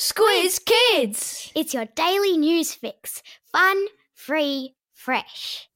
Squiz Kids! It's your daily news fix. Fun, free, fresh.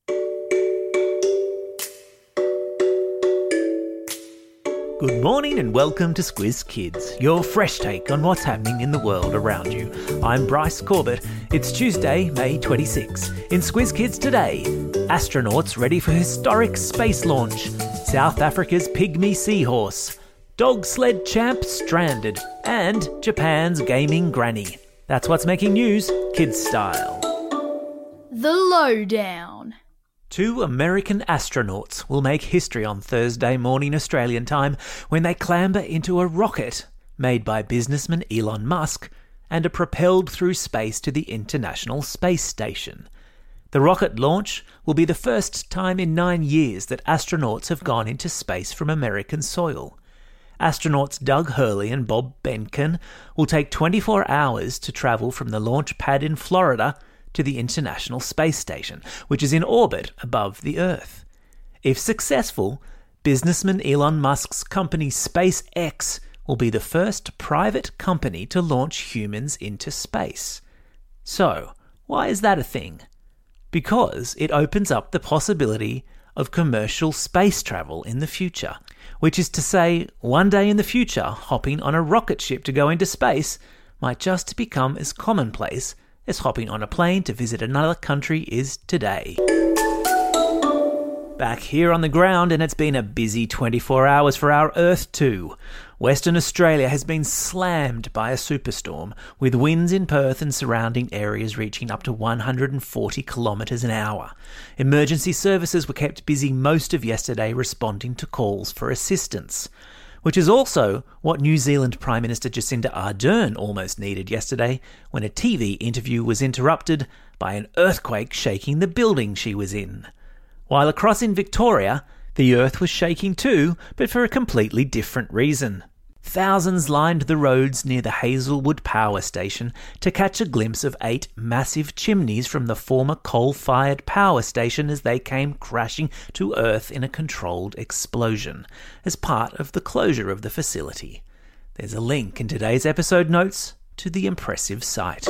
Good morning and welcome to Squiz Kids, your fresh take on what's happening in the world around you. I'm Bryce Corbett. It's Tuesday, May 26. In Squiz Kids today, astronauts ready for historic space launch, South Africa's pygmy seahorse, dog sled champ stranded, and Japan's gaming granny. That's what's making news, kids style. The Lowdown. Two American astronauts will make history on Thursday morning Australian time when they clamber into a rocket made by businessman Elon Musk and are propelled through space to the International Space Station. The rocket launch will be the first time in nine years that astronauts have gone into space from American soil. Astronauts Doug Hurley and Bob Behnken will take 24 hours to travel from the launch pad in Florida to the International Space Station, which is in orbit above the Earth. If successful, businessman Elon Musk's company SpaceX will be the first private company to launch humans into space. So, why is that a thing? Because it opens up the possibility of commercial space travel in the future, which is to say, one day in the future, hopping on a rocket ship to go into space might just become as commonplace as hopping on a plane to visit another country is today. Back here on the ground, and it's been a busy 24 hours for our Earth too. Western Australia has been slammed by a superstorm, with winds in Perth and surrounding areas reaching up to 140 kilometres an hour. Emergency services were kept busy most of yesterday responding to calls for assistance. Which is also what New Zealand Prime Minister Jacinda Ardern almost needed yesterday when a TV interview was interrupted by an earthquake shaking the building she was in. While across in Victoria, the earth was shaking too, but for a completely different reason. Thousands lined the roads near the Hazelwood Power Station to catch a glimpse of eight massive chimneys from the former coal fired power station as they came crashing to earth in a controlled explosion, as part of the closure of the facility. There's a link in today's episode notes to the impressive sight.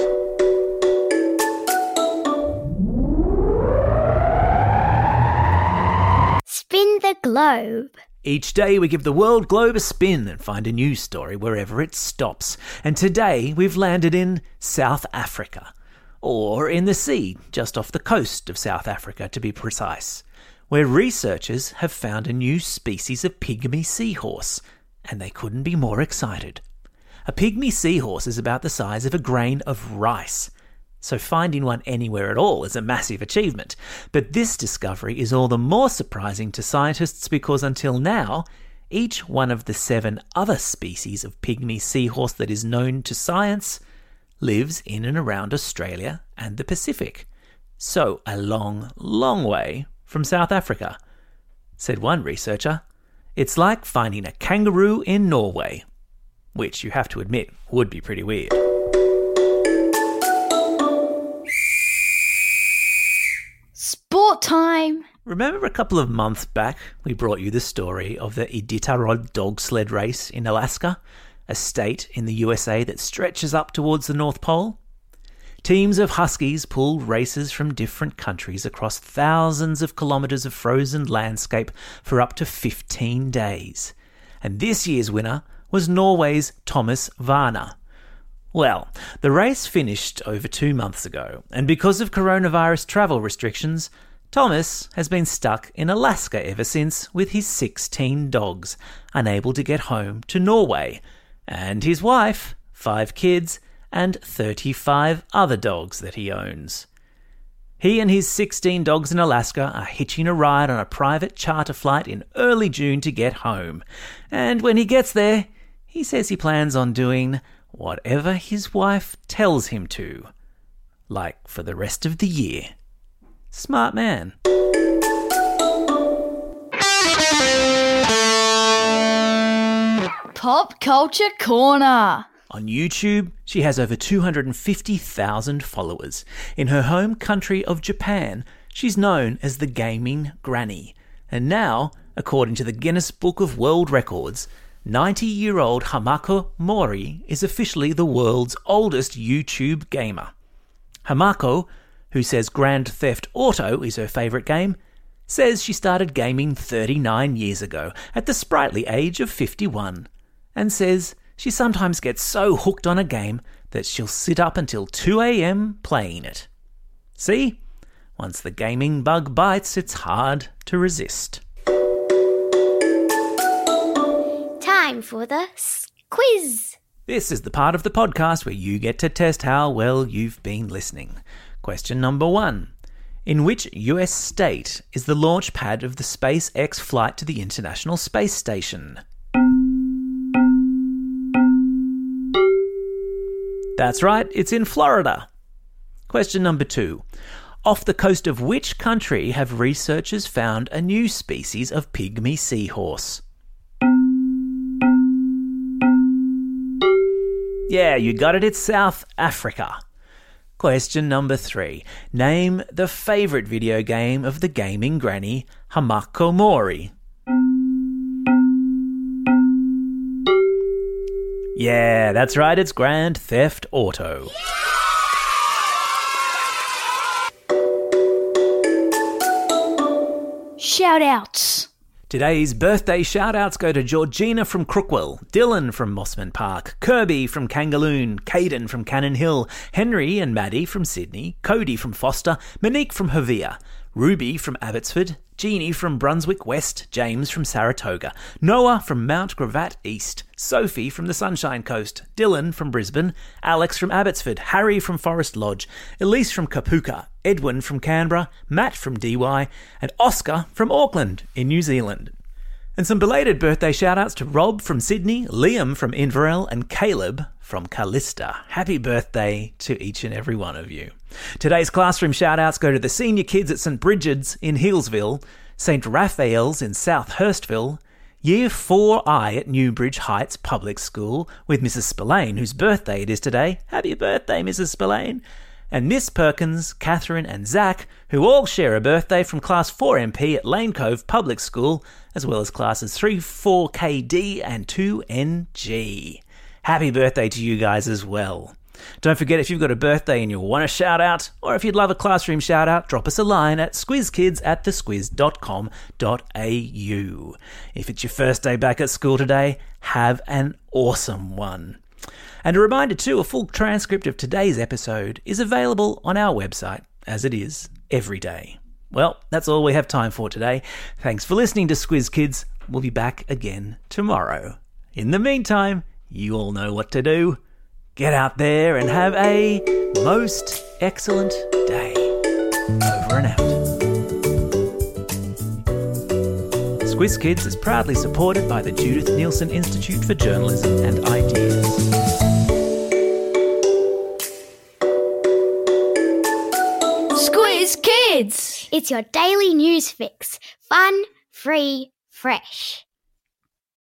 Spin the globe. Each day we give the world globe a spin and find a news story wherever it stops. And today we've landed in South Africa. Or in the sea, just off the coast of South Africa to be precise, where researchers have found a new species of pygmy seahorse, and they couldn't be more excited. A pygmy seahorse is about the size of a grain of rice, so finding one anywhere at all is a massive achievement. But this discovery is all the more surprising to scientists because until now, each one of the seven other species of pygmy seahorse that is known to science lives in and around Australia and the Pacific. So a long, long way from South Africa. Said one researcher, it's like finding a kangaroo in Norway. Which you have to admit would be pretty weird. Sport time! Remember a couple of months back, we brought you the story of the Iditarod dog sled race in Alaska, a state in the USA that stretches up towards the North Pole? Teams of huskies pull races from different countries across thousands of kilometres of frozen landscape for up to 15 days. And this year's winner was Norway's Thomas Waerner. Well, the race finished over two months ago, and because of coronavirus travel restrictions, Thomas has been stuck in Alaska ever since with his 16 dogs, unable to get home to Norway, and his wife, five kids, and 35 other dogs that he owns. He and his 16 dogs in Alaska are hitching a ride on a private charter flight in early June to get home. And when he gets there, he says he plans on doing whatever his wife tells him to. Like for the rest of the year. Smart man. Pop Culture Corner. On YouTube, she has over 250,000 followers. In her home country of Japan, she's known as the Gaming Granny. And now, according to the Guinness Book of World Records, 90 year old Hamako Mori is officially the world's oldest YouTube gamer. Hamako, who says Grand Theft Auto is her favourite game, says she started gaming 39 years ago at the sprightly age of 51, and says she sometimes gets so hooked on a game that she'll sit up until 2am playing it. See? Once the gaming bug bites, it's hard to resist. Time for the quiz. This is the part of the podcast where you get to test how well you've been listening. Question number one In which US state is the launch pad of the SpaceX flight to the International Space Station? That's right, it's in Florida. Question number two. Off the coast of which country have researchers found a new species of pygmy seahorse? Yeah, you got it, it's South Africa. Question number three. Name the favourite video game of the gaming granny Hamako Mori. Yeah, that's right, it's Grand Theft Auto. Shout outs. Today's birthday shout-outs go to Georgina from Crookwell, Dylan from Mosman Park, Kirby from Kangaloon, Caden from Cannon Hill, Henry and Maddie from Sydney, Cody from Foster, Monique from Havia, Ruby from Abbotsford, Jeannie from Brunswick West, James from Saratoga, Noah from Mount Gravatt East, Sophie from the Sunshine Coast, Dylan from Brisbane, Alex from Abbotsford, Harry from Forest Lodge, Elise from Kapuka, Edwin from Canberra, Matt from DY, and Oscar from Auckland in New Zealand. And some belated birthday shout-outs to Rob from Sydney, Liam from Inverell, and Caleb from Calista. Happy birthday to each and every one of you. Today's classroom shout-outs go to the senior kids at St. Bridget's in Hillsville, St. Raphael's in South Hurstville, Year 4I at Newbridge Heights Public School with Mrs. Spillane, whose birthday it is today. Happy birthday, Mrs. Spillane. And Miss Perkins, Catherine, and Zach, who all share a birthday from Class 4MP at Lane Cove Public School, as well as Classes 3, 4KD, and 2NG. Happy birthday to you guys as well. Don't forget if you've got a birthday and you want a shout out, or if you'd love a classroom shout out, drop us a line at squizkids at thesquiz.com.au. If it's your first day back at school today, have an awesome one. And a reminder too, a full transcript of today's episode is available on our website, as it is every day. Well, that's all we have time for today. Thanks for listening to Squiz Kids. We'll be back again tomorrow. In the meantime, you all know what to do. Get out there and have a most excellent day. Over and out. Squiz Kids is proudly supported by the Judith Neilson Institute for Journalism and Ideas. Squiz Kids. It's your daily news fix. Fun, free, fresh.